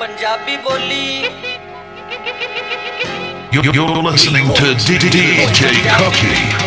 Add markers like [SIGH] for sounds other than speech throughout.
ਪੰਜਾਬੀ ਬੋਲੀ You're, you're listening to DJ Cookie.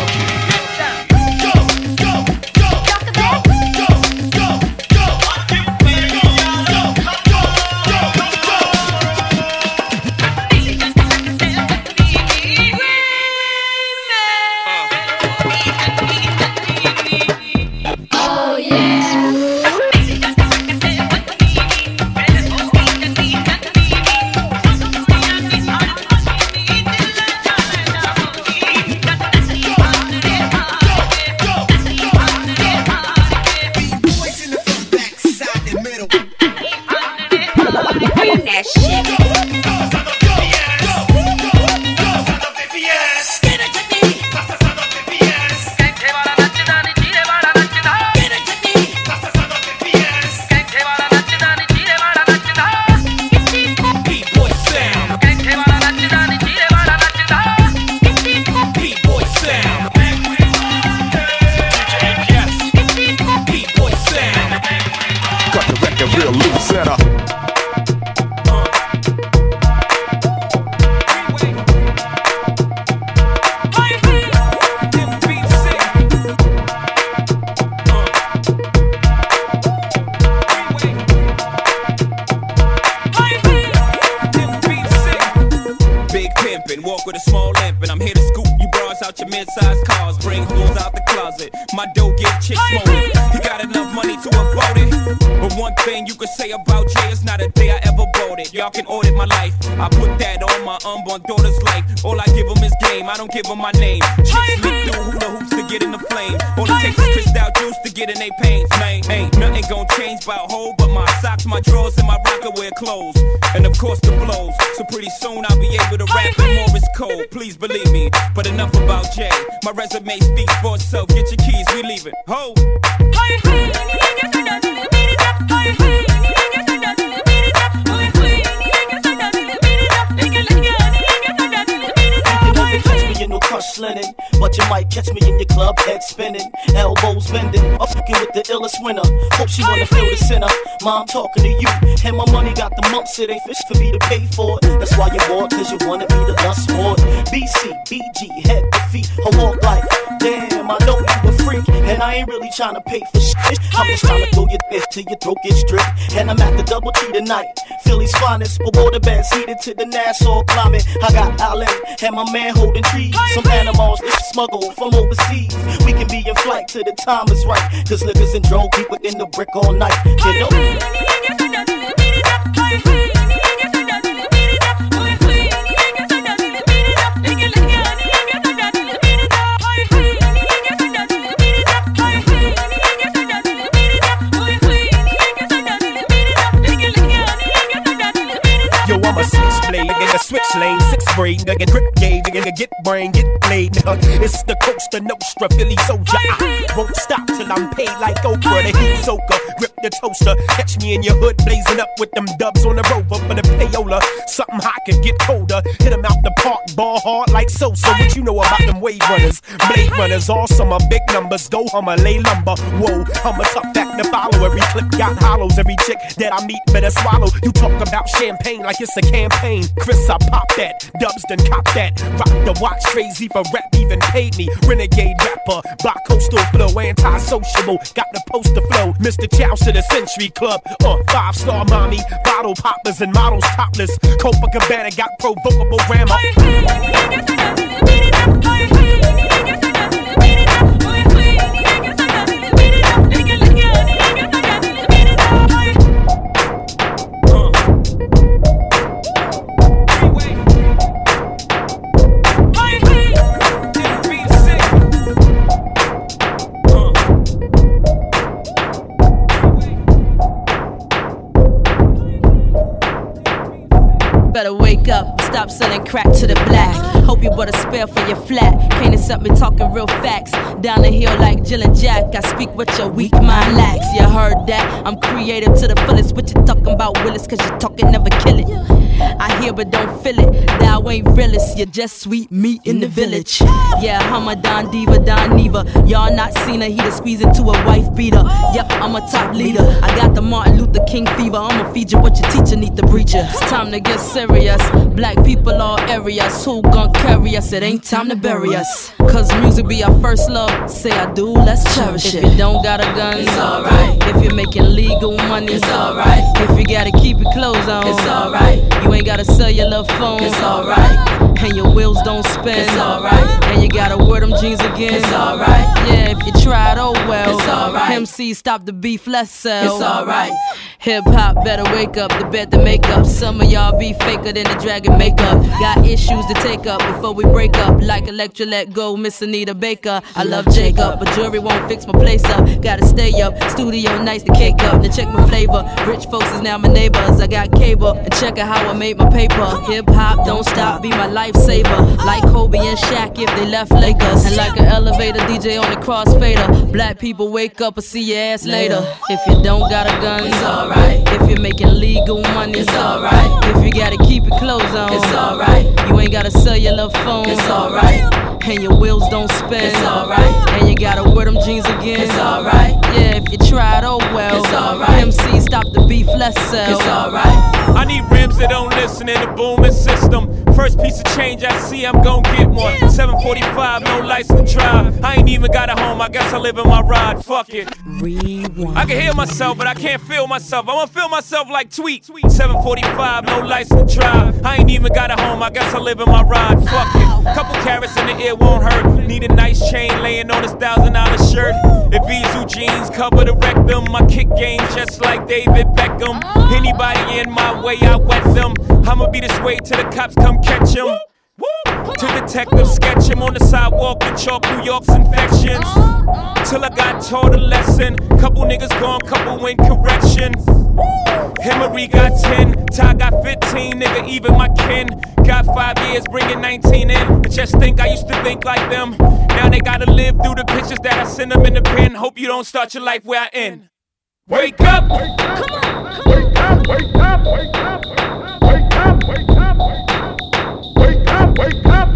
Able to rap in Morse code. Please believe me. But enough about Jay. My resume speaks for itself. Get your keys, we leaving. Ho! Catch me in no crush linen, but you might catch me in your club head spinning, elbows bending, I'm fucking with the illest winner. Hope she wanna feel the sinner. Mom talking to you, and my money got the mumps, it ain't fish for me to pay for it. That's why you're bored, cause you wanna be the lust sport. BC, BG, head to feet, I walk like, damn, I know you a freak, and I ain't really trying to pay for shit. I'm just trying to throw your fist till your throat gets stripped, and I'm at the double T tonight. Philly's finest, but water beds heated to the Nassau climate. I got Allen and my man holding trees. Some animals they smuggled from overseas. We can be in flight till the time is right. Cause niggas and drone people in the brick all night. You know? Switch lane, six grade, nigga, grip gauge, nigga, get brain, get played, nigga. It's the Cosa Nostra, Philly soldier. I won't stop till I'm paid like Oprah, the heat soaker, grip the toaster. Catch me in your hood, blazing up with them dubs on the rover for the payola. Something hot could get colder. Hit 'em out the park, ball hard like Sosa. What you know about them wave runners? Blade runners, all summer, big numbers. Go Hummer, lay lumber. Whoa, I'm a tough act to follow. Every clip got hollows. Every chick that I meet better swallow. You talk about champagne like it's a campaign. Chris, I pop that. Dubs done cop that. Rock the watch, crazy for rap, even paid me. Renegade rapper, by coastal flow, anti-sociable. Got the poster flow. Mr. Chow to the Century Club. Uh, five star mommy, bottle poppers and models topless. Copacabana got provocable grandma. Accept me talking real facts. Down the hill like Jill and Jack. I speak what your weak mind lacks. You heard that? I'm creative to the fullest. What you talking about, Willis? Cause you talking never kill it. I hear but don't feel it. Thou ain't realist. You're just sweet meat in the village. Yeah, I'm a Don Diva, Don Neva. Y'all not seen her. He to squeeze into a wife beater. Yep, I'm a top leader. I got the Martin Luther King fever. I'ma feed you what your teacher need to preach you. It's time to get serious. Black people all areas. Who gon' carry us? It ain't time to bury us. Cause music be our first love. Say I do, let's cherish it. If you don't got a gun, it's alright. If you're making legal money, it's alright. If you gotta keep your clothes on, it's alright. You ain't gotta sell your love phone, it's alright. And your wheels don't spin, it's alright. And you gotta wear them jeans again, it's alright. Yeah, if you tried, oh well. It's alright. MC stop the beef, let's sell. It's alright. Hip hop better wake up, the bet the makeup. Some of y'all be faker than the dragon makeup. Got issues to take up before we break up. Like Elektra let go, Miss Anita Baker. I love Jacob, but jewelry won't fix my place up. Gotta stay up, studio nights to cake up. To check my flavor, rich folks is now my neighbors. I got cable and check out how I made my paper. Hip hop don't stop, be my lifesaver. Like Kobe and Shaq if they left Lakers. And like an elevator DJ on the crossfader. Black people wake up and see your ass later. If you don't got a gun, it's alright. If you're making legal money, it's alright. If you gotta keep your clothes on, it's alright. You ain't gotta sell your love phone, it's alright. And your wheels don't spin, it's alright. And you gotta wear them jeans again, it's alright. Yeah, if you tried, oh well. It's alright. MC stop the beef, let's sell. It's alright. I need rims that don't listen in the booming system. First piece of change I see, I'm gon' get one. 745, no license to drive. I ain't even got a home, I guess I live in my ride. Fuck it. I can hear myself, but I can't feel myself. I wanna feel myself like tweet. 745, no license to drive. I ain't even got a home, I guess I live in my ride. Fuck it. Couple carats in the ear won't hurt. Need a nice chain laying on this thousand dollar shirt. Evisu jeans cover the rectum, my kick game just like David Beckham. Anybody in my way, I wet them. I'ma be this way till the cops come catch him. To detective sketch him on the sidewalk and chalk New York's infections. Till I got taught a lesson. Couple niggas gone, couple in correction. Hillary got 10, Ty got 15, nigga, even my kin. Got five years, bringing 19 in. I just think I used to think like them. Now they gotta live through the pictures that I send them in the pen. Hope you don't start your life where I end. Wake up! Wake up, wake up, wake up, wake up, wake up, wake up, wake up, wake up,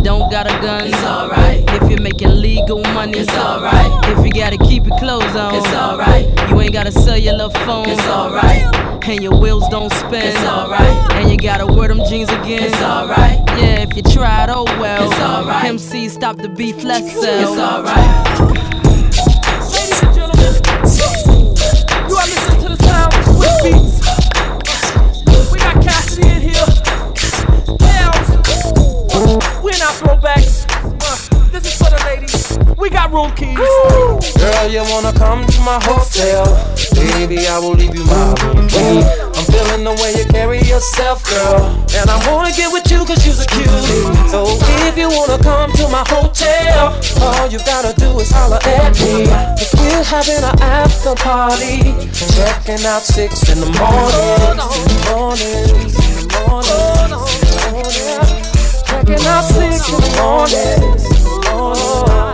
you don't got a gun, it's alright. If you're making legal money, it's alright. If you gotta keep your clothes on, it's alright. You ain't gotta sell your love phone, it's alright. And your wheels don't spin, it's alright. And you gotta wear them jeans again, it's alright. Yeah, if you tried, oh well. It's alright. MC stop the beef, let's sell. It's alright. We're not throwbacks. Uh, this is for the ladies. We got room keys. Girl, you wanna come to my hotel? Baby, I will leave you my room key. I'm feeling the way you carry yourself, girl. And I wanna get with you cause you're a cutie. So if you wanna come to my hotel, all you gotta do is holler at me. Cause we're having an after party. Checking out six in the morning. In the morning. In the morning. In the morning. Checking out six in the morning. In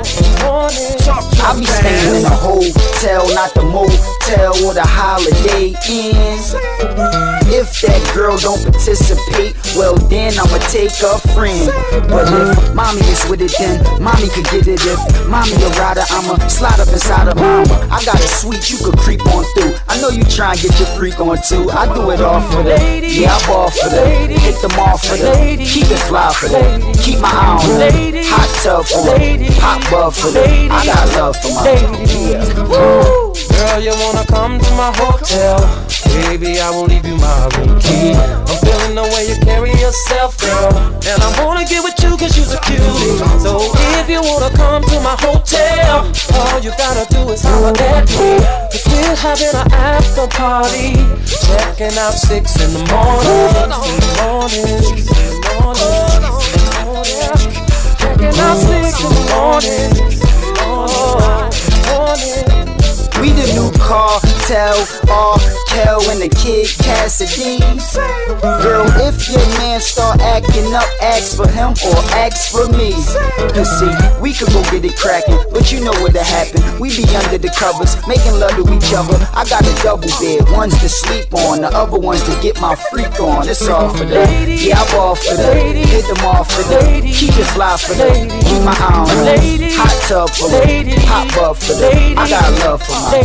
the morning. I be staying in a hotel, not the motel or the holiday inns. If that girl don't participate, well then I'ma take a friend. But if mommy is with it, then mommy could get it. If mommy a rider, I'ma slide up inside of mama. I got a suite you could creep on through. I know you try and get your freak on too. I do it all for the yeah, I ball for the hit them all for the keep it fly for the keep my eye on the hot tub for the hot buff for the I got love for my yeah. Girl, you wanna come to my hotel? Baby, I won't leave you my room key. I'm feeling the way you carry yourself, girl. And I wanna get with you cause you're a cutie. So if you wanna come to my hotel, all you gotta do is holler at me. Cause we're having an after party. Checking out six in the morning. Six in the morning. Six in the morning. Checking out six in the morning. Oh, morning. We the new cartel, all Kel and the kid Cassidy. Girl, if your man start acting up, ask for him or ask for me. You see, we could go get it cracking, but you know what'll happen. We be under the covers, making love to each other. I got a double bed, one's to sleep on, the other one's to get my freak on. It's all for them. Yeah, I ball for them. Hit them off for them. Keep it fly for them. Keep my arm on. Hot tub for them. Pop up for them. I got love for my Girl,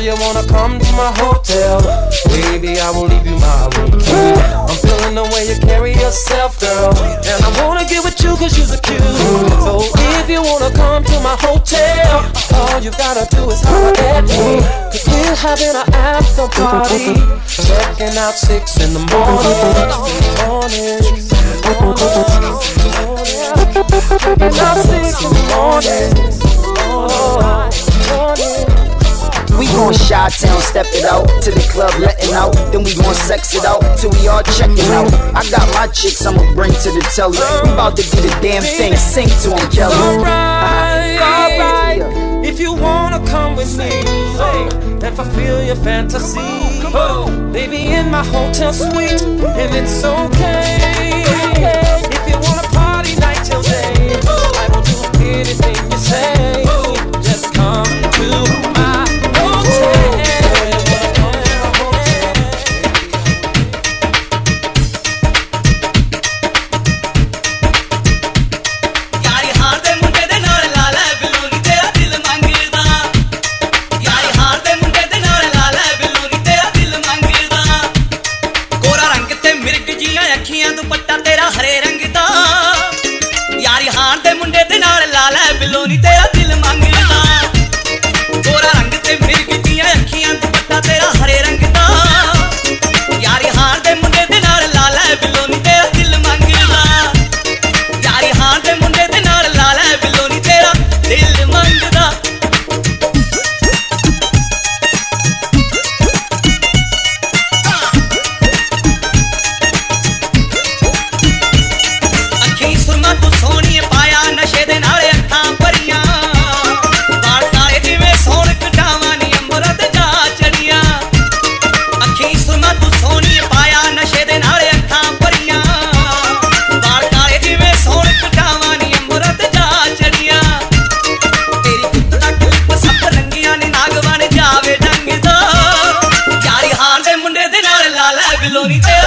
you wanna come to my hotel? Baby, I will leave you my room. I'm feeling the way you carry yourself, girl. And I wanna get with you cause you're cute. So if you wanna come to my hotel, all you gotta do is holler at me. Cause we're having an after party. Checking out six in the morning. Morning. Checking out six in the morning. Oh, We gon' Chi Town, step it out to the club, letting out. Then we gon' sex it out till we all checking out. I got my chicks, I'ma bring to the telly. We bout to do the damn thing, sing to 'em, Kelly. Alright, alright. If you wanna come with me and oh, fulfill your fantasy, baby, oh, in my hotel suite, and it's okay. If you wanna party night till day, I will do anything you say. lorita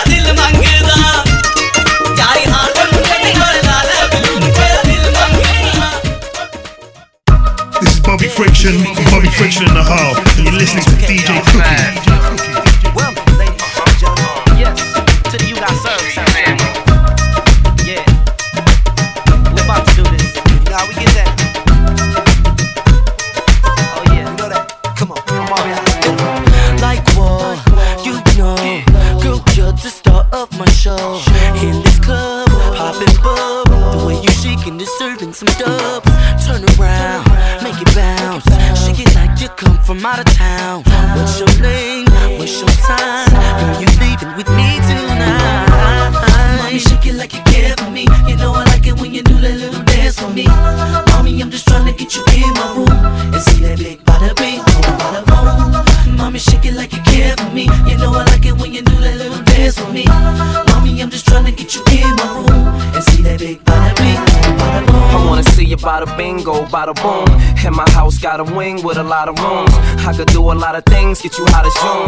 get you hot as June.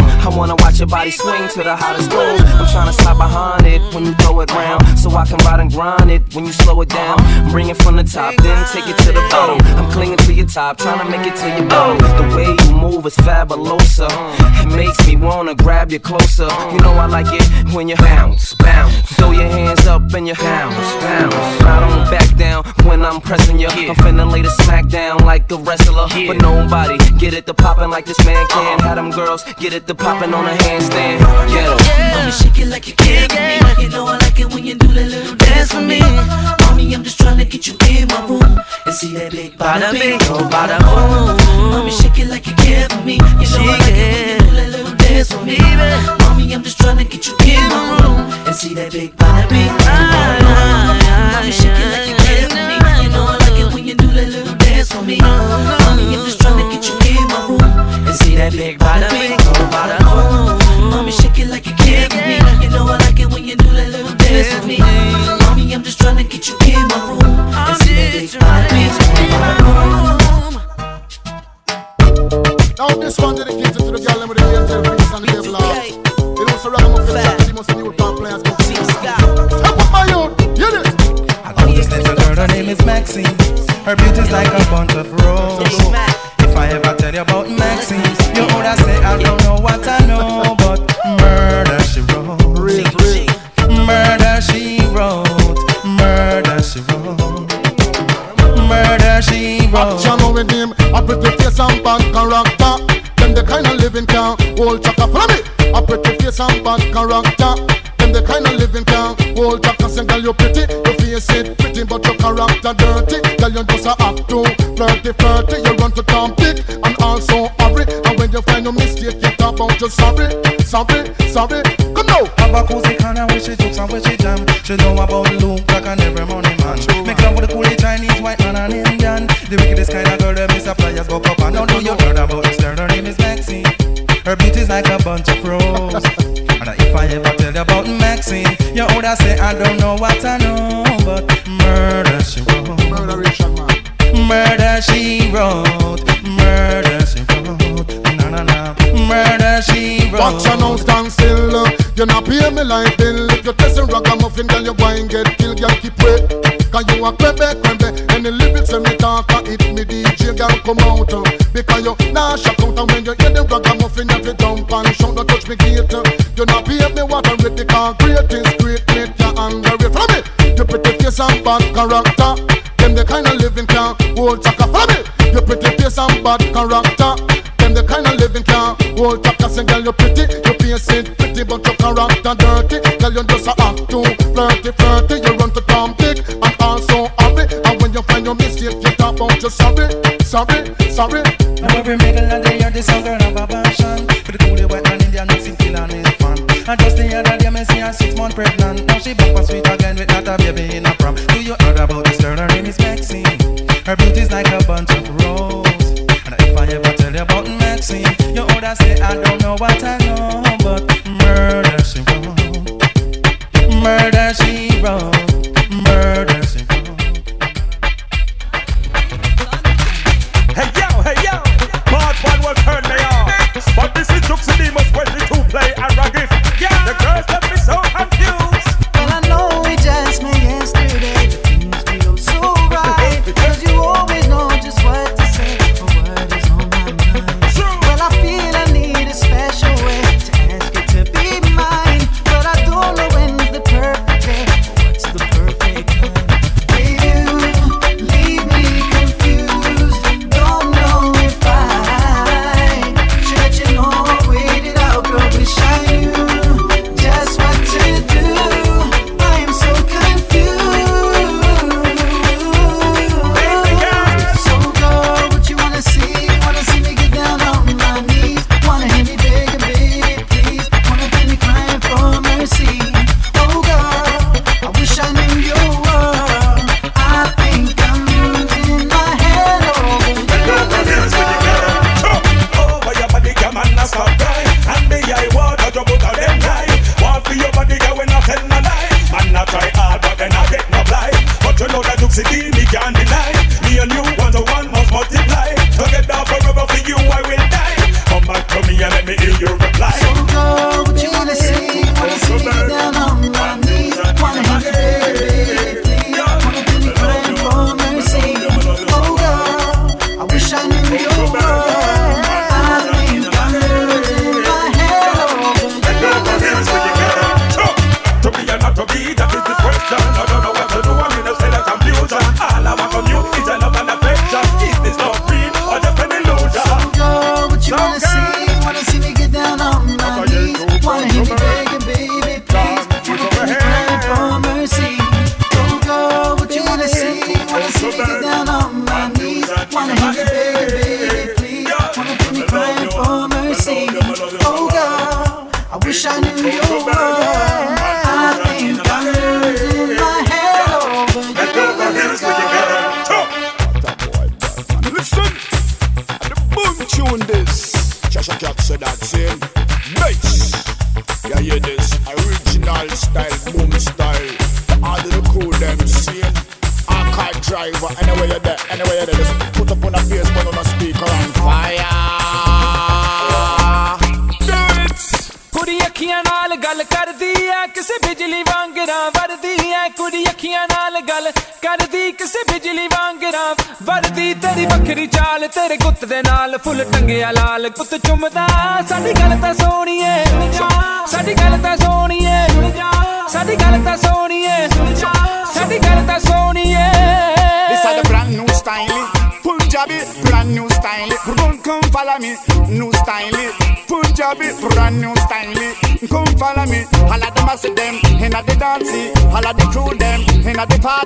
Watch your body swing to the hottest boom. I'm tryna slide behind it when you throw it round. So I can ride and grind it when you slow it down. Bring it from the top, then take it to the bottom. I'm clinging to your top, tryna make it to your bottom. The way you move is fabulosa. It makes me wanna grab you closer. You know I like it when you bounce, bounce. Throw your hands up and you bounce, bounce. I don't back down when I'm pressing you. I'm finna lay the smack down like a wrestler. But nobody get it to poppin' like this man can. Have them girls get it to poppin' on a handstand. Get 'em. Mommy, shake it like you care for me. You know I like it when you do that little dance for me. Mommy, I'm just trying to get you in my room and see that big bada bing, oh bada boom. Mommy, shake it like you care for me. You know I like it when you do that little dance for me. Mommy, I'm just trying to get you in my room and see that big bada bing, oh you just a act too flirty, flirty. You run to Tom Dick and also Harry. And when you find a mistake, you talk about you sorry, sorry, sorry. Come now. Have a cozy corner where she jokes and where she jam. She know about Luke Black and every money man. Make love with the coolie Chinese, white man and Indian. The wickedest kind of girl that Mr. Flyers go up and down. Know you heard about this girl? Her name is Maxine. Her beauty's like a bunch of roses. and if I ever tell you about Maxine, you would have say I don't know what I know, Watch your now stand still. You not pay me like bill. If you testing ragamuffin, girl, you go and get killed. Girl, keep wait. Cause you a crebe, crebe. And the lyrics when me talk, uh, it me DJ, girl, come out. uh, Because you nah shock out. And when you hear the ragamuffin, you jump and shout. Don't touch me gate. uh. You not pay me what I read. The concrete is great. Make you angry. Follow me. You pretty face and bad character. Them the kind of living can't hold chaka. Follow me. You pretty face and bad character. Kind of living can hold chaka. Say, girl, you're pretty. You face it pretty, but your character dirty. Girl, you just a act too flirty, flirty. You run to Tom Dick and also Harry. And when you find your mistake, you talk about you sorry, sorry, sorry. Now every middle of the year, this young girl have a passion For the coolie white man Indian mixing kill and fun And just the other day, me see her six month pregnant Now she back for sweet again with not a baby in me and let me hear your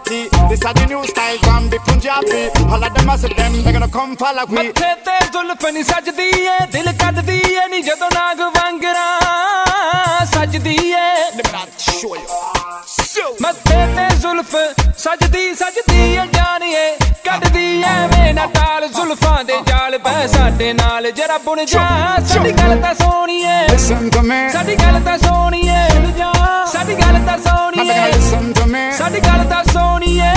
party. This is the new style from the Punjabi. All of them I see them. They gonna come follow me. ਮੱਥੇ ਤੇ ਜ਼ੁਲਫ ਨੀ ਸਜਦੀ ਏ ਦਿਲ ਕੱਢਦੀ ਏ ਨੀ ਜਦੋਂ ਨਾਗ ਵਾਂਗਰਾ ਸਜਦੀ ਏ ਮੱਥੇ ਤੇ ਜ਼ੁਲਫ ਸਜਦੀ ਸਜਦੀ ਏ ਜਾਣੀਏ ਕੱਢਦੀ ਐਵੇਂ ਨਾ ਟਾਲ ਜ਼ੁਲਫਾਂ ਦੇ ਜਾਲ ਪੈ ਸਾਡੇ ਨਾਲ ਜਰਾ ਬੁਣ ਜਾ ਸਾਡੀ ਗੱਲ ਤਾਂ ਸੋਹਣੀਏ Listen to me. ਸਾਡੀ ਗੱਲ ਤਾਂ ਸੋਹਣੀਏ ਸਾਡੀ ਗੱਲ ਤਾਂ ਸੋਹਣੀਏ Listen to me. ਸਾਡੀ ਗੱਲ ਤਾਂ ਸੋਹਣੀਏ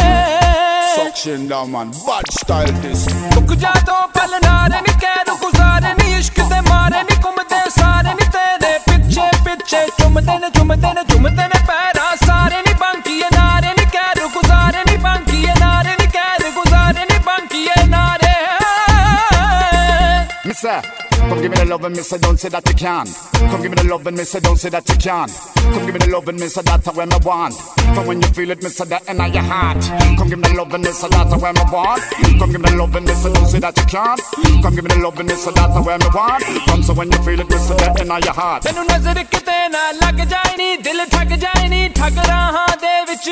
Suction down, man. Bad style this. ਰੁਕ ਜਾ ਤੋਂ ਪਲ ਨਾਰੇ ਨੀ ਕਹਿ ਰੁਕ ਗੁਜ਼ਾਰੇ ਨੀ ਇਸ਼ਕ ਦੇ ਮਾਰੇ ਨੀ ਘੁੰਮਦੇ ਸਾਰੇ ਨੀ ਤੇਰੇ ਪਿੱਛੇ ਪਿੱਛੇ ਚੁੰਮਦੇ ਨੇ ਚੁੰਮਦੇ ਨੇ ਚੁੰਮਦੇ ਨੇ ਪੈਰਾਂ Мясо! come give me the love and mister, don't say that you can. Come give me the love and mister, don't say that you can. Come give me the love and mister, that's what I want. From when you feel it, mister, that in your heart. Come give me the love and mister, that's what I want. Come give me the love and mister, don't say that you can. Come give me the love and mister, that's what I want. Come so when you feel it, mister, that in your heart. ਤੈਨੂੰ ਨਜ਼ਰ ਕਿਤੇ ਨਾ ਲੱਗ ਜਾਏ ਨੀ ਦਿਲ ਠੱਗ ਜਾਏ ਨੀ ਠੱਗ ਰਾਹਾਂ ਦੇ ਵਿੱਚ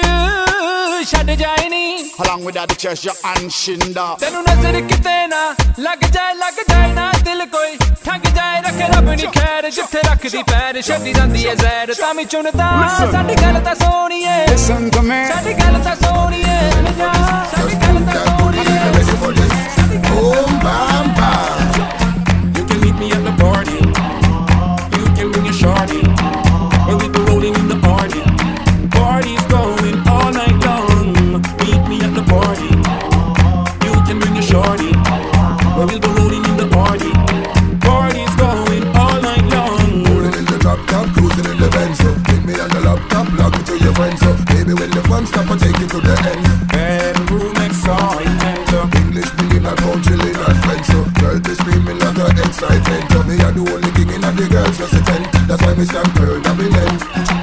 ਛੱਡ ਜਾਏ ਨੀ Along with that, the treasure and shinda. ਤੈਨੂੰ ਨਜ਼ਰ ਕਿਤੇ ਨਾ ਲੱਗ ਜਾਏ ਲੱਗ ਜਾਏ ਨਾ ਦਿਲ ਕੋਈ ਠੱਗ ਜਾਏ ਰੱਖੇ ਰੱਬ ਨੀ ਖੈਰ ਜਿੱਥੇ ਰੱਖਦੀ ਪੈਰ ਛੱਡੀ ਜਾਂਦੀ ਏ ਜ਼ਹਿਰ ਤਾਂ ਵੀ ਚੁਣਦਾ. ਸਾਡੀ ਗੱਲ ਤਾਂ to me. ਸਾਡੀ ਗੱਲ ਤਾਂ ਸੋਹਣੀਏ ਸਾਡੀ ਗੱਲ ਤਾਂ ਸੋਹਣੀਏ Boom, bam, bam. You baby, when the fun stop, I take you to the end. Bedroom excitement. English million not pound chilling and friends. So girl, be screaming like a excitement. Me are the only king in the girls just resident. That's why me stand proud of me then.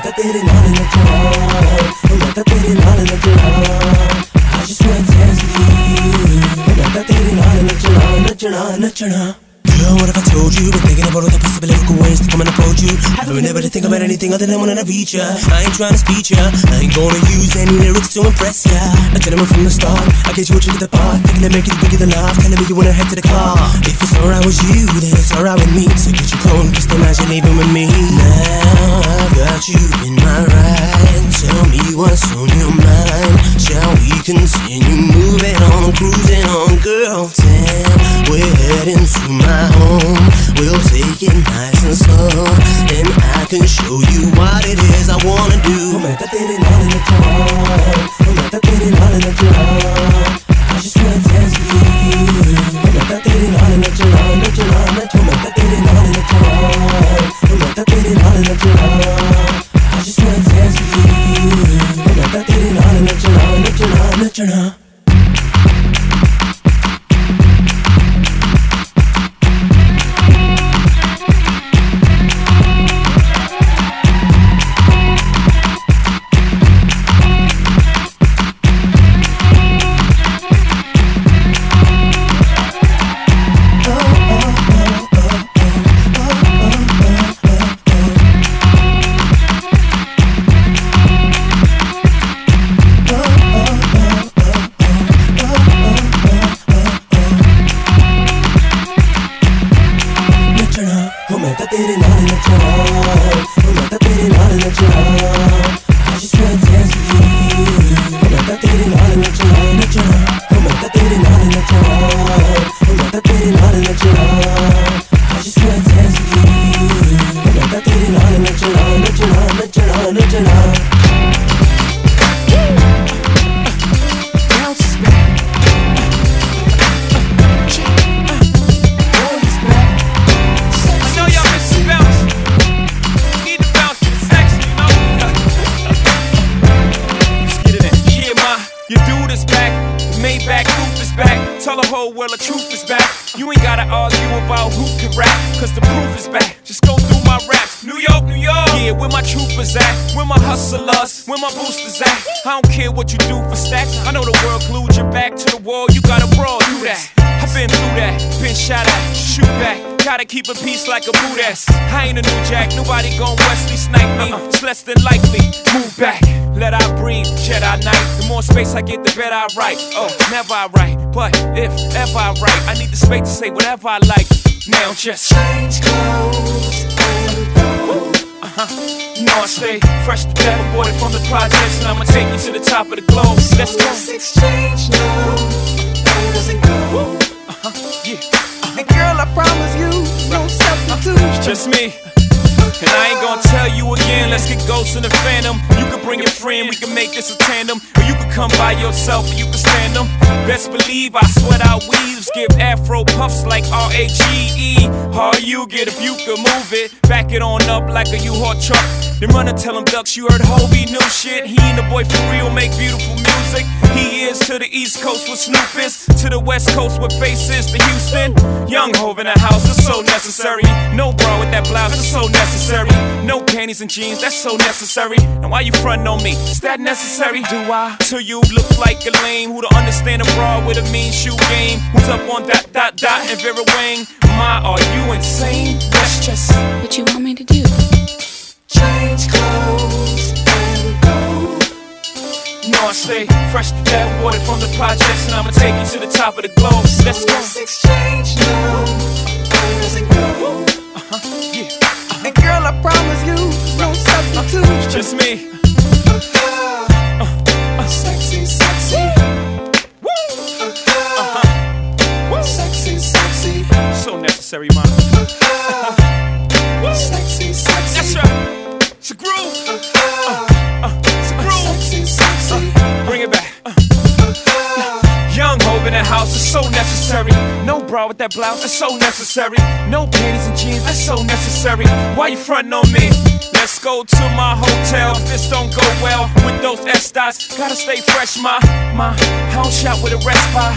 立てる anything other than wanting to reach ya. I ain't trying to speech ya. I ain't gonna use any lyrics to impress ya. A gentleman from the start. I get you what you get the part. Thinking to make it bigger than life. Telling me you wanna head to the car. If it's alright with you, then it's alright with me. So get your phone, just imagine leaving with me. Now I've got you in my ride. Tell me what's on your mind shall we continue moving on, cruising on, girl? Damn, we're heading to my home. We'll take it nice and slow, and I can show you what it is I wanna do. I'm at that thing all in the club. I'm at that thing all in the club. I just wanna dance with you. I'm at that thing all in the club. Oh, never I write, but if ever I write, I need the space to say whatever I like. Now just change clothes and go. Uh-huh. You know I stay fresh to death, aborted from the projects, and I'ma take you to the top of the globe. Let's go. exchange now. Where does it go? Uh-huh. Yeah. And girl, I promise you, no substitute. It's just me. And I ain't gonna tell you again, let's get ghosts in the phantom. You can bring your friend, we can make this a tandem. Or you can come by yourself and you can stand them. Best believe I sweat out weaves, give afro puffs like R-A-G-E. How you get if you can move it, back it on up like a U-Haul truck. Then run and tell them ducks you heard Hobie new shit. He and the boy for real make beautiful music. He is to the East Coast with Snoop is, to the West Coast with Faces, to Houston. Young Hov in the house is so necessary. No bra with that blouse is so necessary. No panties and jeans, that's so necessary. And why you frontin' on me? Is that necessary? Do I? To you look like a lame who don't understand a bra with a mean shoe game. Who's up on that dot dot and Vera Wang? My, are you insane? That's just What you want me to do? change clothes and go. You know I stay fresh to death, watered from the projects, and I'ma take you to the top of the globe. Let's go. Let's exchange now. Where does it go? Uh-huh. And girl, I promise you, no substitute. It's just me. Sexy, sexy. Uh-huh. Sexy, sexy. So necessary, man. Sexy, sexy. That's right. It's a groove. So necessary. No bra with that blouse, that's so necessary. No panties and jeans, that's so necessary. Why you frontin' on me? Let's go to my hotel. This don't go well with those Estes, gotta stay fresh, my my. House shot with a by.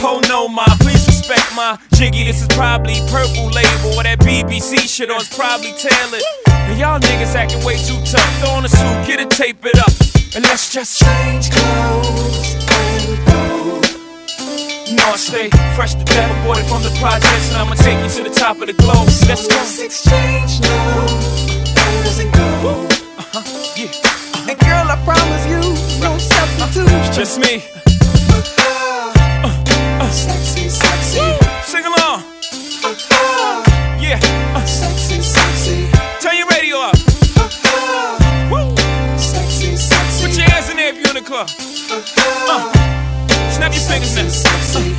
Oh no, my. Please respect my jiggy. This is probably purple label or that BBC shit on. It's probably tailored. And y'all niggas acting way too tough. Throw on a suit, get it, tape it up, and let's just change clothes. I stay fresh to death, aborted from the projects, and I'ma take you to the top of the globe. Let's go. exchange now, and go. Uh-huh, yeah. And girl, I promise you, no substitute. It's just me. Uh-huh. Uh-huh. Sexy, sexy. Sing along. Uh-huh. Yeah. Sexy, sexy. Turn your radio up. Woo. Sexy, sexy. Put your hands in there if you're in the club. Uh. Snap your fingers now.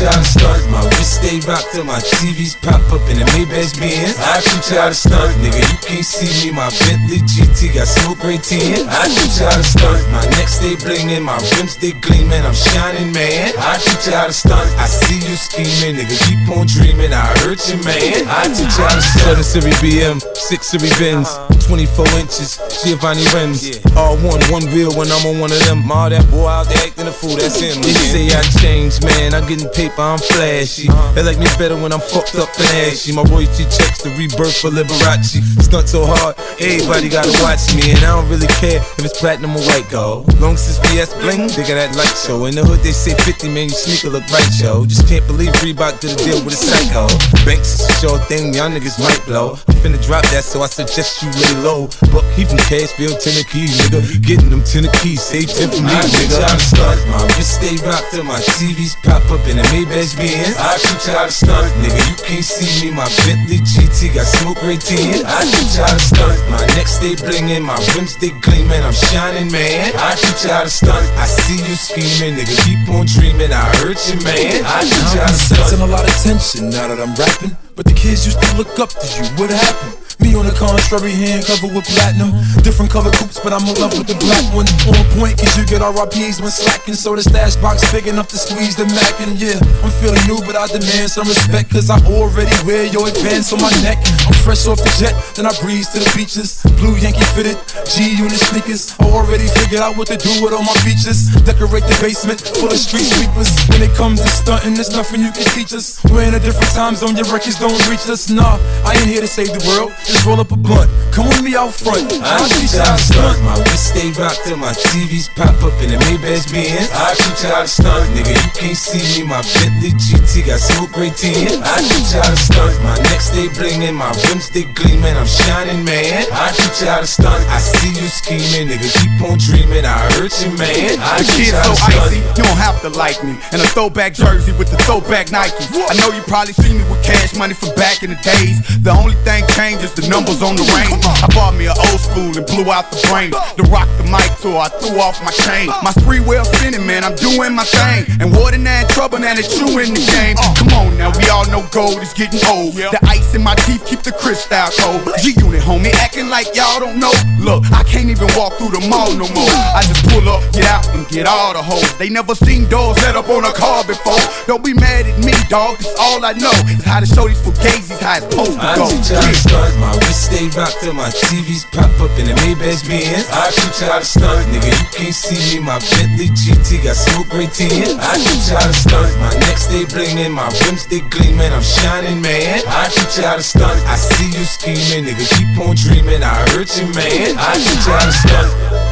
I teach you how to stunt, my wrist stay rocked till my TVs pop up in the Maybach Benz. I you how to stunt, nigga, you can't see me, my Bentley GT got smoke right in. I teach you how to stunt, my neck stay blingin', my rims they gleamin', I'm shining, man. I you how to stunt, I see you scheming, nigga, keep on dreaming, I hurt you, man. I teach you how to stunt. 7 Series BM, 6 Series Benz, 24 inches, Giovanni rims. All one, one wheel when I'm on one of them. All that boy out there acting a fool, that's him. They say I changed, man. I'm getting paper, I'm flashy. They like me better when I'm fucked up and ashy. My royalty checks the rebirth for Liberace. Stunt so hard, everybody gotta watch me. And I don't really care if it's platinum or white gold. Long since VS bling, they got that light show. In the hood, they say 50, man, you sneaker look right, yo. Just can't believe Reebok did a deal with a psycho. Banks is a sure thing, y'all niggas might blow. I'm finna drop that, so I suggest you lay low. Buck, he from Cashville, Tennessee, nigga. Getting them Tennessee, say 10 for me, nigga. to stunt, my wrist stay rocked till my TVs pop up in the Maybach Benz. I teach you how to stunt, nigga, you can't see me, my Bentley GT got smoke right in. I teach you how to stunt, my neck stay blingin', my rims they gleamin', I'm shining, man. I teach you how to stunt, I see you scheming, nigga, keep on dreaming, I hurt you, man. I teach you how to stunt. A lot of tension now that I'm rapping. But the kids used to look up to you. What happened? Me on the contrary, hand covered with platinum. Different color coupes, but I'm in love with the black one. On point, cause you get RIPs when slacking. So the stash box big enough to squeeze the Mac. And yeah, I'm feeling new, but I demand some respect. Cause I already wear your advance on my neck. I'm fresh off the jet, then I breeze to the beaches. Blue Yankee fitted, G unit sneakers. I already figured out what to do with all my features. Decorate the basement full of street sweepers. When it comes to stunting, there's nothing you can teach us. We're in a different time zone, your records don't reach us. Nah, I ain't here to save the world. Just roll up a blunt. Come with me out front. I I'll teach you how to stunt. My wrist stay rocked till my TVs pop up in the Maybach Benz. I teach you how to stunt, nigga. You can't see me. My Bentley GT got smoke right in. I teach you how to stunt. My neck stay blingin', my rims they gleamin', I'm shining, man. I teach you how to stunt. I see you scheming, nigga. Keep on dreaming. I hurt you, man. I The kid's so stunt. icy, you don't have to like me. And a throwback jersey with the throwback Nike. I know you probably see me with cash money from back in the days. The only thing changed is the numbers on the range. I bought me an old school and blew out the brain. To rock the mic till I threw off my chain. My Sprewell spinning, man, I'm doing my thing. And water now in trouble, now that you in the game. Come on now, we all know gold is getting old. The ice in my teeth keep the crystal cold. G Unit, homie, acting like y'all don't know. Look, I can't even walk through the mall no more. I just pull up, get out, and get all the hoes. They never seen doors set up on a car before. Don't be mad at me, dog. This all I know is how to show these fugazis how it's supposed to I go. teach you how to stunt. My wrist stay rocked till my TVs pop up in the Maybach Benz. I teach you how to stunt, nigga. You can't see me. My Bentley GT got smoke right in. I teach you how to stunt. My neck stay blingin', my rims they gleamin', I'm shining, man. I teach you how to stunt. I see you scheming, nigga. Keep on dreaming. I hurt you, man. I teach you how to stunt.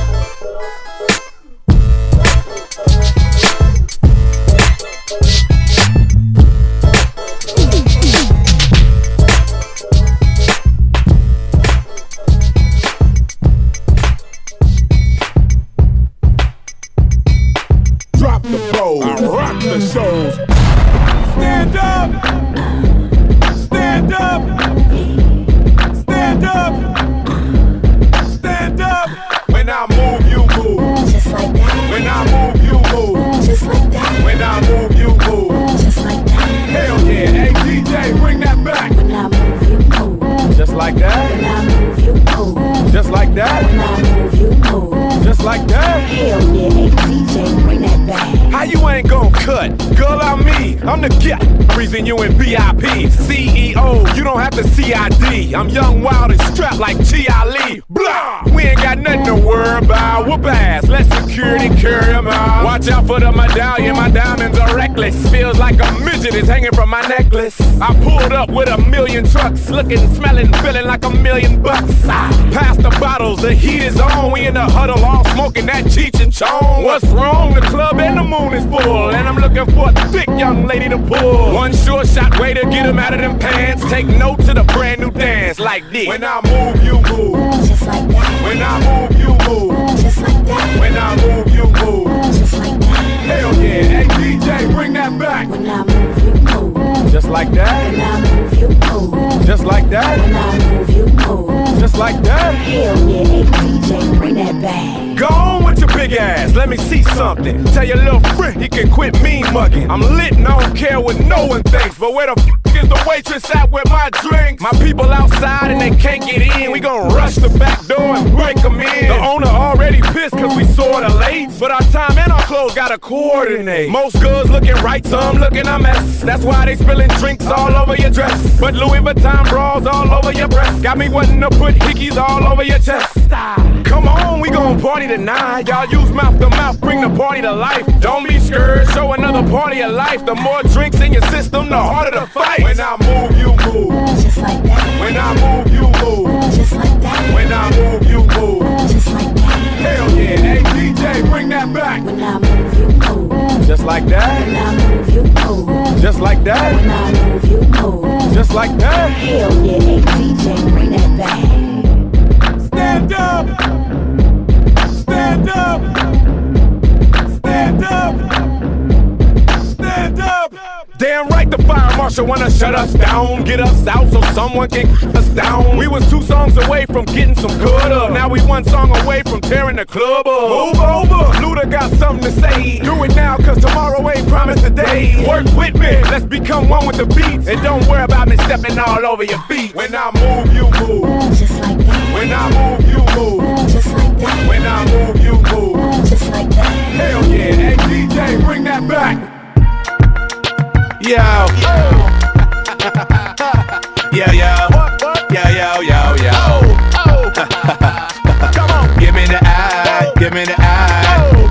Drop the bowl, rock the souls. Stand up! Stand up! Stand up! Stand up! When I move, you move. Just like that. When I move, you move. Just like that. When I move, you move. Just like that. Hell yeah. Hey DJ, bring that back. When I move, you move. Just like that. Just like that. When I move, you move. Just like that. Hell yeah, hey DJ, bring that back. How you ain't gon' cut? Girl, I'm me. I'm the get. Reason you in VIP. CEO, you don't have to CID. I'm young, wild, and strapped like G. Ali. Blah! We ain't got nothing to worry about. Whoop ass. Let security carry 'em out. Watch out for the medallion. My diamonds are reckless. Feels like a midget is hanging from my necklace. I pulled up with a million trucks. Looking, smelling, feeling like a million bucks. Pass the bottles. The heat is on. We in the huddle all smoking that Cheech and Chong. What's wrong? The club and the moon is full. And I'm looking for a thick young lady to pull. One sure shot way to get him out of them pants. Take note to the brand new dance like this. When I move, you move. Just like that. When I move, you move. Just like that. When I move, you move. Just like that. Hell yeah. Hey DJ, bring that back. When I move, you move. Just like that. When I move, you move. Just like that. When I move, you move. Just like that. Hell yeah, hey DJ, bring that back. Go on with your big ass, let me see something. Tell your little friend he can quit mean mugging. I'm lit and I don't care what no one thinks. But where the f is the waitress at with my drinks? My people outside and they can't get in. We gon' rush the back door and break them in. The owner already pissed cause we sorta late. But our time and our clothes gotta coordinate. Most girls looking right, some looking a mess. That's why they spilling drinks all over your dress. But Louis Vuitton bras all over your breast. Got me wanting to put hickeys all over your chest. Come on, we gon' party tonight. Y'all use mouth to mouth, bring the party to life. Don't be scared, show another party of life. The more drinks in your system, the harder the fight. When I move, you move. Just like that. When I move, you move. Just like that. When I move, you move. Just like that. Hell yeah, hey DJ, bring that back. When I move, you move. Just like that. When. I move, you move. Just like that. When. I move, you move. Just like that. Hell yeah, hey DJ, bring that back. Stand up. Stand up. Stand up. Damn right the fire marshal wanna shut us down, get us out so someone can cut us down. We was two songs away from getting some good up. Now we one song away from tearing the club up. Move over, Luda got something to say. Do it now, cause tomorrow ain't promised today. Work with me, let's become one with the beats. And don't worry about me stepping all over your feet. When I move, you move. Just like that. When I move, you move. Just like that. When I move, you move. Just like that. Hell yeah, hey DJ, bring that back. [LAUGHS] Yo. Yo, yo. Yo, yo, yo, yo. Come on, give me the eye, give me the eye.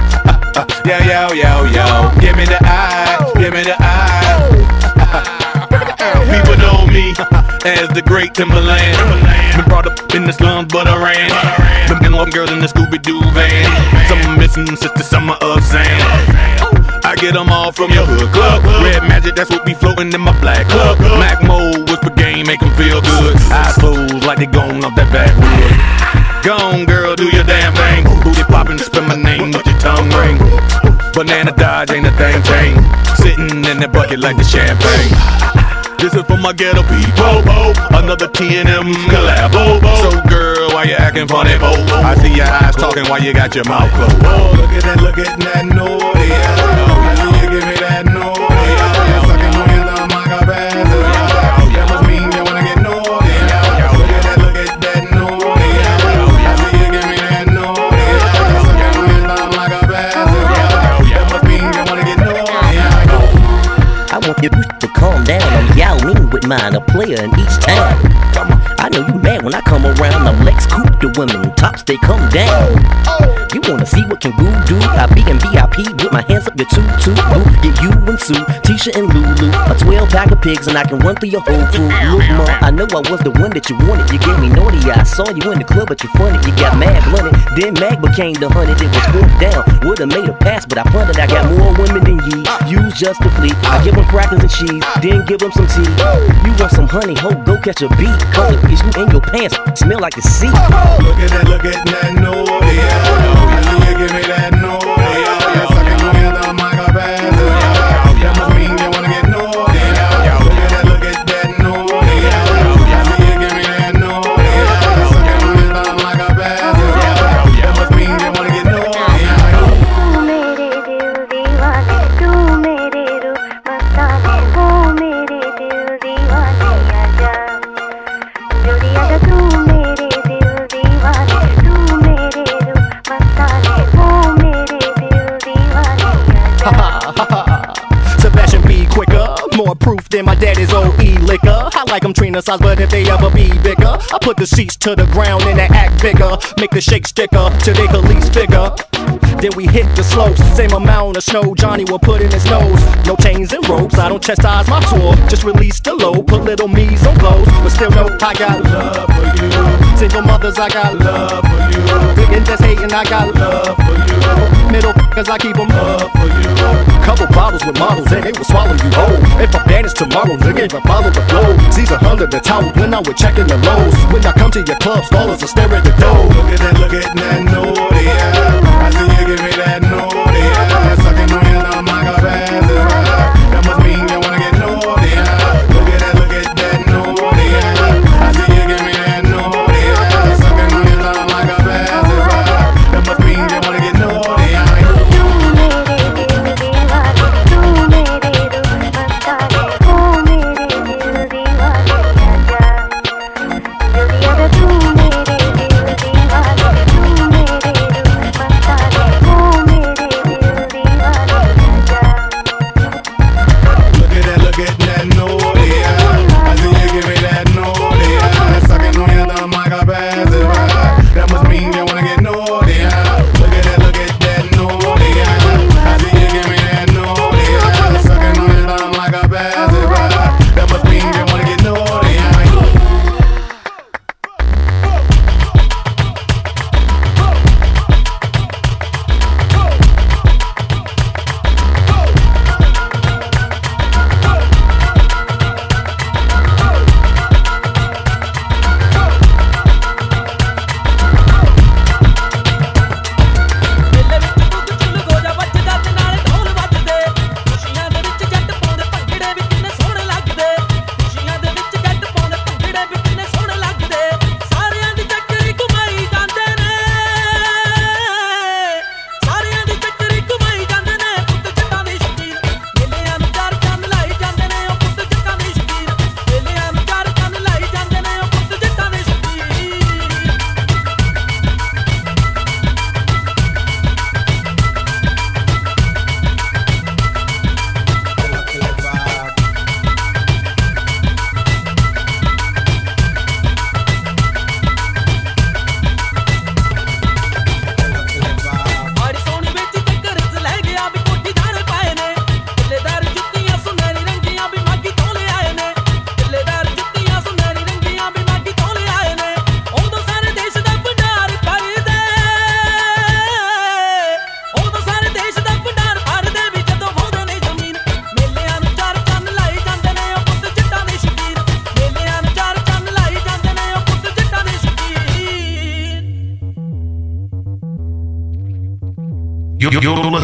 [LAUGHS] Yo, yo, yo, yo. Give me the eye, give me the eye. [LAUGHS] People know me as the great Timbaland. Been brought up in the slums, but I ran. Been been girls in the Scooby Doo van. Some missing since the summer of sand. I get them all from your hood club. Red magic, that's what be floating in my black club. Mac mode, whisper game, make them feel good. Eyes closed like they gone off that backwood. Gone, girl, do your damn thing. Booty poppin', spin my name with your tongue ring. Banana Dodge ain't a thing change. Sitting in that bucket like the champagne. This is for my ghetto people. Another T&M. So girl, why you acting funny? I see your eyes talking while you got your mouth closed. Oh, look at that, look at that naughty. Ming a player in each town. I know you mad when I come around. I'm The women tops, they come down. You wanna see what can Goo do? I be in VIP with my hands up your tutu. Boo, get you and Sue, Tisha and Lulu. A 12 pack of pigs and I can run through your whole crew. Look, ma, I know I was the one that you wanted. You gave me naughty. I saw you in the club, but you funny. You got mad blunted. Then Mag became the hundred. It was fourth down. Would've made a pass, but I punted. I got more women than ye. Use just to flee. I give them crackers and cheese, then give them some tea. You want some honey? Ho, go catch a beat. Cause is you in your pants. Smell like the sea. Look at that, look at that naughty. Yeah, give me that liquor. I'm Trina size, but if they ever be bigger, I put the seats to the ground and they act bigger. Make the shake sticker till they could least. Then we hit the slopes, same amount of snow Johnny will put in his nose. No chains and ropes, I don't chastise my tour. Just release the load, put little me's on clothes. But still know I got love for you. Single mothers, I got love for you. Niggas hating, I got love for you. Middle cause I keep them up for you. Couple bottles with models and they will swallow you whole. If I vanish tomorrow, nigga, I follow the flow. Caesar under the towel when I was checking the lows. When I come to your club, scholars will stare at the door. Look at that, look at that naughty. I see you give me that naughty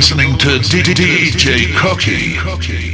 listening to DJ Cookie.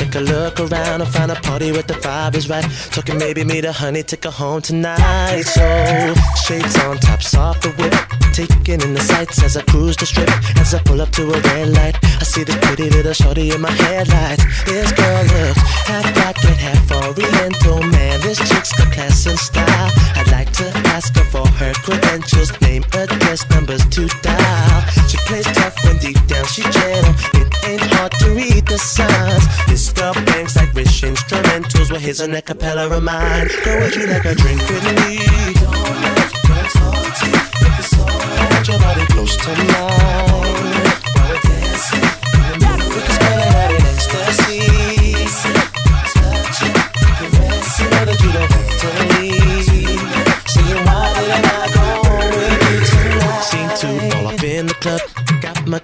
Take a look around and find a party where the vibe is right. Talking maybe meet a honey, take her home tonight. So shades on, tops off the whip, taking in the sights as I cruise the strip. As I pull up to a red light, I see this pretty little shorty in my headlights. This girl looks half black and half oriental. Man, this chick's got class and style. I'd like to ask her for her credentials, name, address, numbers to dial. She plays tough and deep down she gentle. It ain't hard to read the signs. This girl bangs like rich instrumentals. Well, here's an acapella of mine. Girl, would you like a drink with me? Want your body close to mine.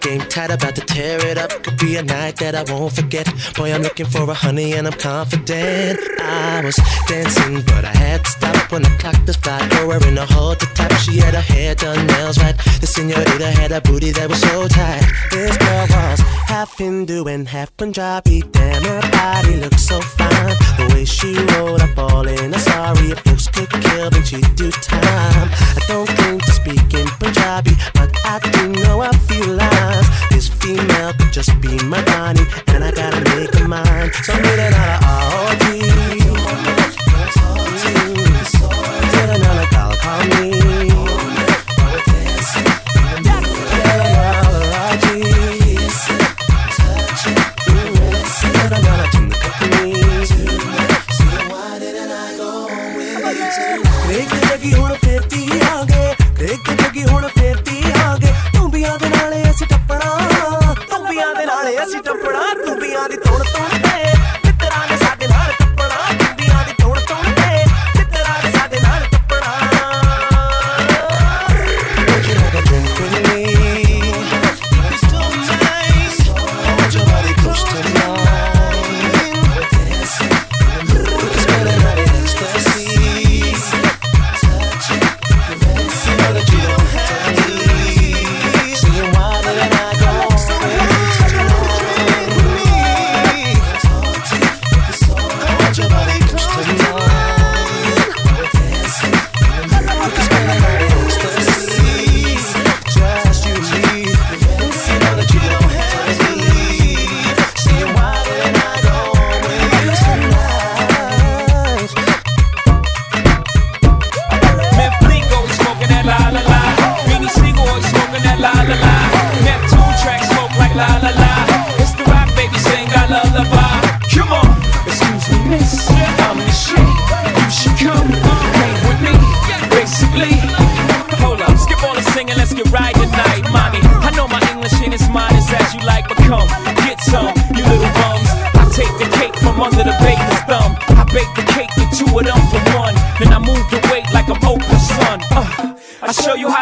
Game tight, about to tear it up. Could be a night that I won't forget. Boy, I'm looking for a honey and I'm confident. I was dancing, but I had to stop when the clock this fly girl wearing a hold the top. She had her hair done, nails right. The senorita had a booty that was so tight. This girl was half Hindu and half Punjabi. Damn, her body looked so fine. The way she rolled up all in a sari. If looks could kill, then she'd do time. I don't claim to speak in Punjabi, but I do know a few lines. This female could just be my Bonnie, and I gotta make her mine. So I'm getting out of ROD. Get another call, call me.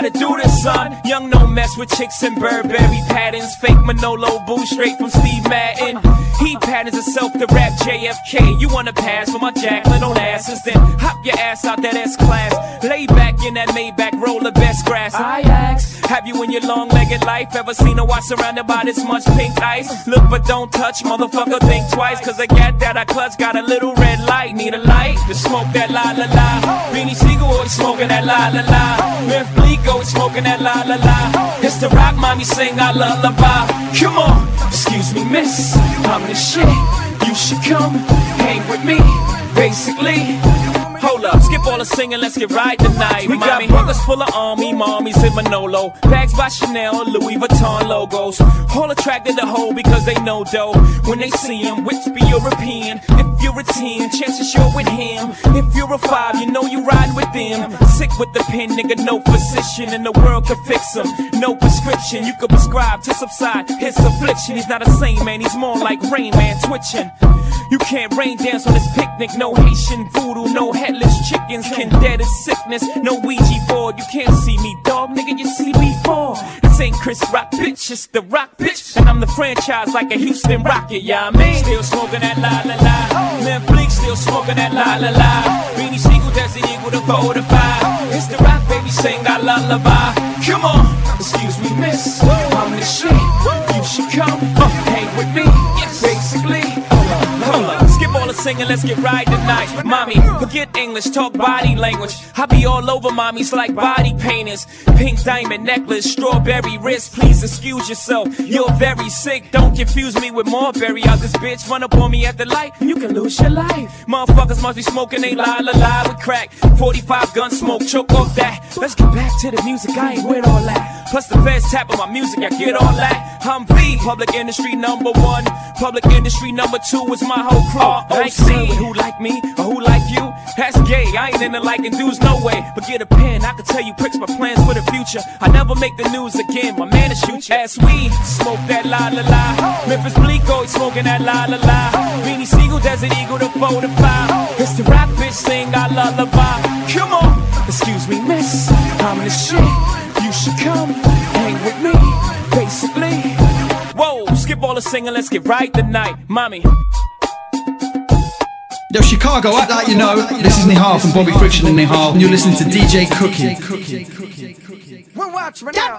To do this, son. Young, no mess with chicks and Burberry patterns. Fake Manolo boo straight from Steve Madden. He patterns himself to rap JFK. You wanna pass for my Jacqueline on asses? Then hop your ass out that S class. Lay back in that Maybach, roll the best grass. I ask, have you in your long legged life ever seen a watch surrounded by this much pink ice? Look but don't touch, motherfucker, think twice. Cause I got that I clutch, got a little red light. Need a light to smoke that la la la. Beanie Sigel always smoking that la la la. Meth Fleeko is smoking that la la la. It's the rock mommy sing I lullaby. Come on, excuse me, miss. I'm the shit. You should come hang with me. Basically. Hold up, skip all the singing, let's get right tonight. We got brothers full of army, mommies in Manolo. Bags by Chanel, Louis Vuitton logos. All attracted to hoe because they know dough. When they see him, which be European. If you're a 10, chances you're with him. If you're a 5, you know you ride with them. Sick with the pen, nigga, no physician in the world can fix him. No prescription, you could prescribe to subside his affliction. He's not a saint, man, he's more like Rain Man twitching. You can't rain dance on this picnic, no Haitian voodoo, no headless chickens can dead as sickness, no Ouija board. You can't see me, dog, nigga, you see me fall. This ain't Chris Rock, bitch, it's the Rock, bitch. And I'm the franchise like a Houston Rocket, yeah, I mean. Still smoking that la la la. Man, Bleek still smoking that la la la. Beanie Sigel, Desert Eagle, to five. It's the Rock, baby, sing that lullaby. Come on, excuse me, miss. I'm the shit. You should come, hang with me. Singing, let's get right tonight. Mommy, forget English, talk body language. I be all over mommies like body painters. Pink diamond necklace, strawberry wrist. Please excuse yourself, you're very sick. Don't confuse me with Marbury out this bitch. Run up on me at the light, you can lose your life. Motherfuckers must be smoking, they lie, lie, lie with crack. 45 gun smoke, choke off that. Let's get back to the music, I ain't with all that. Plus the best tap of my music, I get all that. I'm B, public industry number one. Public industry number two is my whole crew. Seen who like me or who like you. That's gay, I ain't into liking dudes, no way. But get a pen, I can tell you pricks my plans for the future. I never make the news again, my man is shoot you. As we smoke that la la la. Memphis Bleek always smoking that la la la. Beanie Sigel, Desert Eagle, the 4 to 5. It's the rap bitch sing our lullaby. Come on, excuse me, miss. I'm the shit. You should come hang with me, basically. Whoa, skip all the singing, let's get right tonight. Mommy. Yo, Chicago, act like you know. This is Nihal from Bobby Friction and Nihal, and you're listening to DJ Cookie. We're watching now.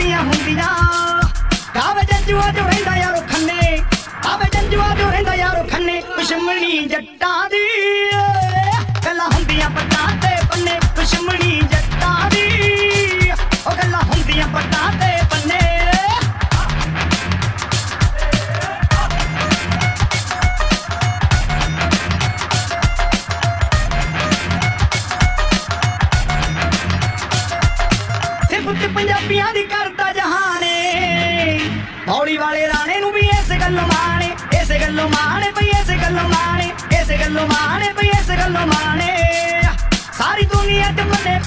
ਦੀਆਂ ਹੁੰਦੀਆਂ। ਕਾਵੇ ਜੰਜੂਆ ਜੋ ਰਹਿੰਦਾ ਯਾਰੋ ਖੰਨੇ। ਕਾਵੇ ਜੰਜੂਆ ਜੋ ਰਹਿੰਦਾ ਯਾਰੋ ਖੰਨੇ। ਦੁਸ਼ਮਣੀ ਜੱਟਾਂ ਦੀ ਗੱਲਾਂ ਹੁੰਦੀਆਂ ਪੱਟਾਂ ਤੇ ਬੰਨੇ ਦੁਸ਼ਮਣੀ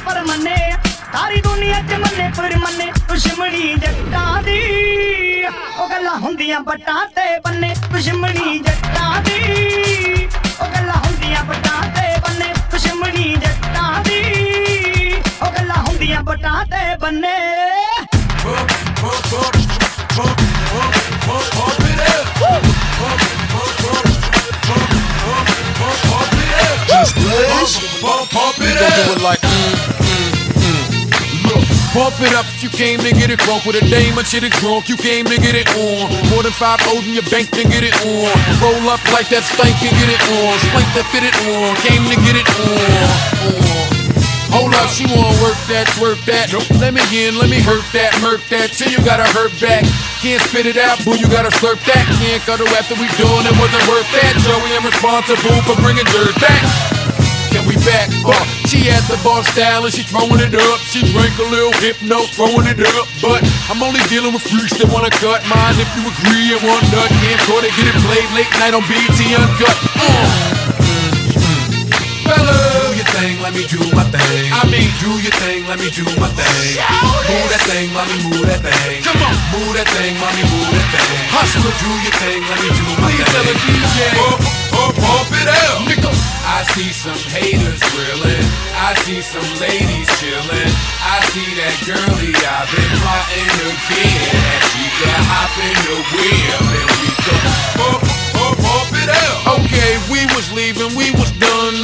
ਪਰ ਮੰਨੇ ਸਾਰੀ ਦੁਨੀਆ ਚ ਮੰਨੇ ਪਰ ਮੰਨੇ ਦੁਸ਼ਮਣੀ ਜੱਟਾਂ ਦੀ। ਉਹ ਗੱਲਾਂ ਹੁੰਦੀਆਂ ਬੱਟਾਂ ਤੇ ਬੰਨੇ, ਦੁਸ਼ਮਣੀ ਜੱਟਾਂ ਦੀ। ਉਹ ਗੱਲਾਂ ਹੁੰਦੀਆਂ ਬੱਟਾਂ ਤੇ ਬੰਨੇ, ਦੁਸ਼ਮਣੀ ਜੱਟਾਂ ਦੀ। ਉਹ ਗੱਲਾਂ ਹੁੰਦੀਆਂ ਬੱਟਾਂ ਤੇ ਬੰਨੇ। Push, pump, pump it up. do it like. Look, pump it up if you came to get it crunk with a dame and shit it drunk. You came to get it on. More than five O's in your bank to get it on. Roll up like that stank and get it on. Spank that fit it on. Came to get it on. on. Hold up, she wanna work that, twerk that. Let me in, let me hurt that, murk that. Till you gotta hurt back. Can't spit it out, boo, you gotta slurp that. Can't cuddle after we doing it, wasn't worth that. Joey, I'm responsible for bringing dirt back. We back up? She has the bar style and she throwing it up. She drank a little hypno, throwing it up. But I'm only dealing with freaks that wanna cut mine. If you agree, and one nut can't it, get it played late night on BET Uncut. Uh. Fella, do your thing, let me do my thing. I mean, do your thing, let me do my thing. Move that thing, mommy, move that thing. Come on, move that thing, mommy, move that thing. Hustler, do your thing, let me some ladies chillin'. I see that girlie I've been plotting. And she can hop in the wheel and we go it up. Okay, we was leaving, we was done.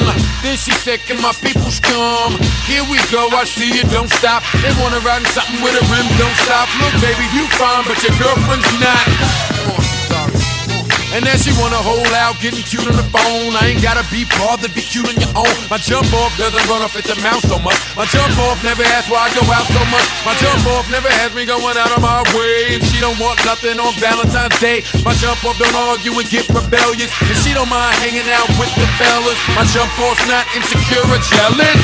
Then she said, Can my peoples come? Here we go, I see you, don't stop. They wanna ride in something with a rim, don't stop. Look, baby, you fine, but your girlfriend's not. And then she wanna hold out, getting cute on the phone. I ain't gotta be bothered, be cute on your own. My jump off doesn't run off at the mouth so much. My jump off never asks why I go out so much. My jump off never has me going out of my way. And she don't want nothing on Valentine's Day. My jump off don't argue and get rebellious. And she don't mind hanging out with the fellas. My jump off's not insecure or jealous.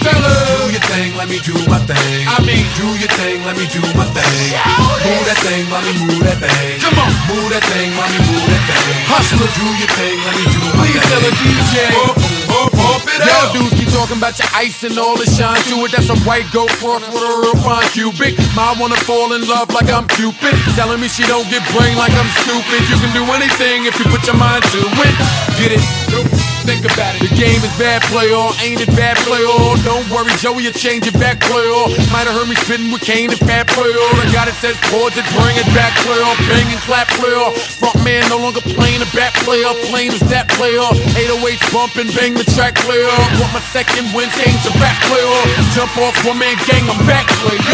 Fellas, thing, let me do my thing. I mean, do your thing, let me do my thing. Oh, move that thing, mommy, move that thing. Come on, move that thing, mommy, move that thing. Hustler, do your thing, let me do my Please thing. tell a DJ. It Y'all dudes keep talking about your ice and all the shine to it. That's a white goat cross with a real fine cubic. My wanna fall in love like I'm Cupid. Telling me she don't get brain like I'm stupid. You can do anything if you put your mind to it. Get it? Think about it. The game is bad player, ain't it bad player? Don't worry, Joey, you change it back player. Might have heard me spitting with Kane and Fat player. I got it says chords it, bring it back player. Bang and clap player. Front man no longer playing a back player. Playing is that player. 808 bumping, bang the track player. Want my second win, change the back player. Jump off one man gang, I'm back player.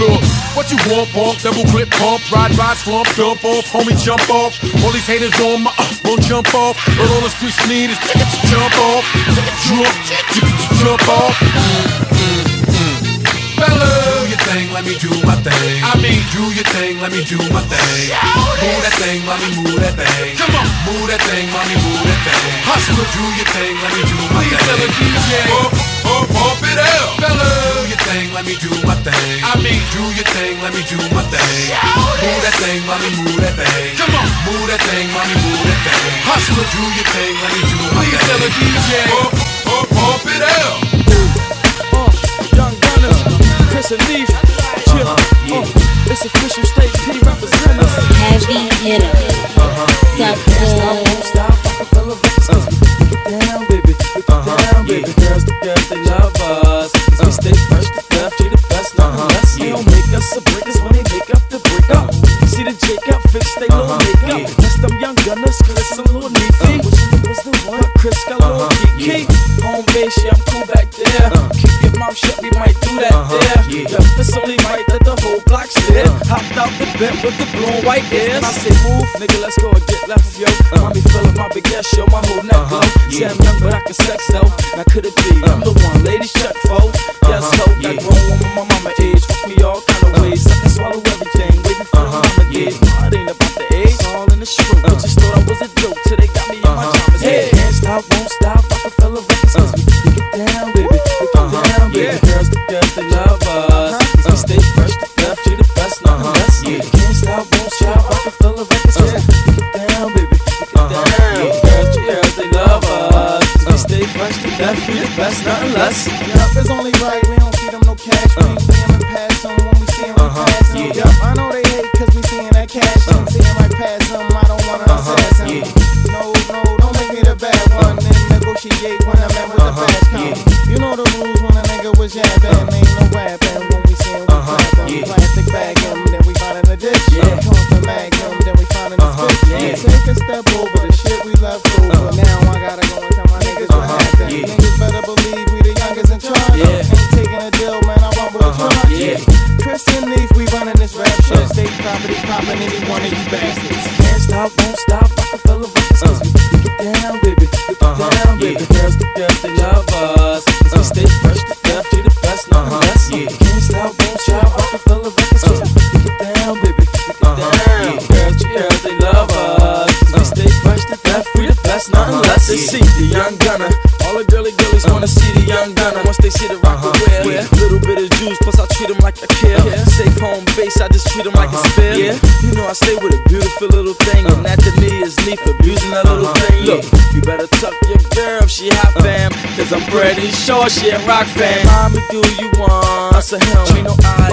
Look, what you want, bump, double clip pump, ride by slump, dump off, homie jump off. All these haters on my, uh, won't jump off. But all the streets need is to jump off, jump, jump off. Fella, do your thing, let me do my thing. I mean, do your thing, let me do my thing. Move that thing, mommy, move that thing. Come on, move that thing, mommy, move that thing. Hustler, do your thing, let me do my Please thing. A DJ. Pump, it out. Fella, do your thing, let me do my thing. I mean, do your thing, let me do my thing. Oh, move that thing, mommy, move that thing. Come on, move that thing, mommy, move that thing. Hustler, do your thing, let me do my Please thing. Tell a DJ. Pump, pump, pump it out. Uh, young Gunners, Chris and Neef, chill. Uh-huh, uh, it's official state P representatives. Heavy hitter. Suck Won't uh-huh, stop, Rockefeller Records, 'cause we break it down, baby. Break it uh-huh, down, baby. Girls, the girls, they love us. 'Cause uh. we stay fresh us a break us when they make up the break up. See the Jacob fix they little uh-huh. makeup. That's them young gunners, Chris and Lil Neefy. Which one was the one? Chris got Lil Kiki. Home base, yeah, I'm cool back there. Uh-huh. Keep your mouth shut, we might do that uh-huh. there. Yeah, it's only right that the whole block stare. Hopped out the bed with the blue and white ears. I say move, nigga, let's go and get left, yo. Mommy feeling my big ass, show my whole neck glow. Say I'm young, but I can sex though. Now could it be? I'm the one, ladies check for. Yes, ho, that grown woman, my mama age. Won't stop, Rockefeller Records, 'cause we break uh. it down, baby. Break it uh-huh. down, baby. Girls, the girls, they love us. 'Cause we stay fresh to death, she the best, nothing less. Uh-huh. Can't stop, won't stop, Rockefeller Records, 'cause we it down, baby. Break it down. Girls, the girls, they love us. 'Cause we uh. stay fresh to death, we the best, nothing less. Yup, it's only right. We she a rock fan. Mommy, do you want? I said, hell, no I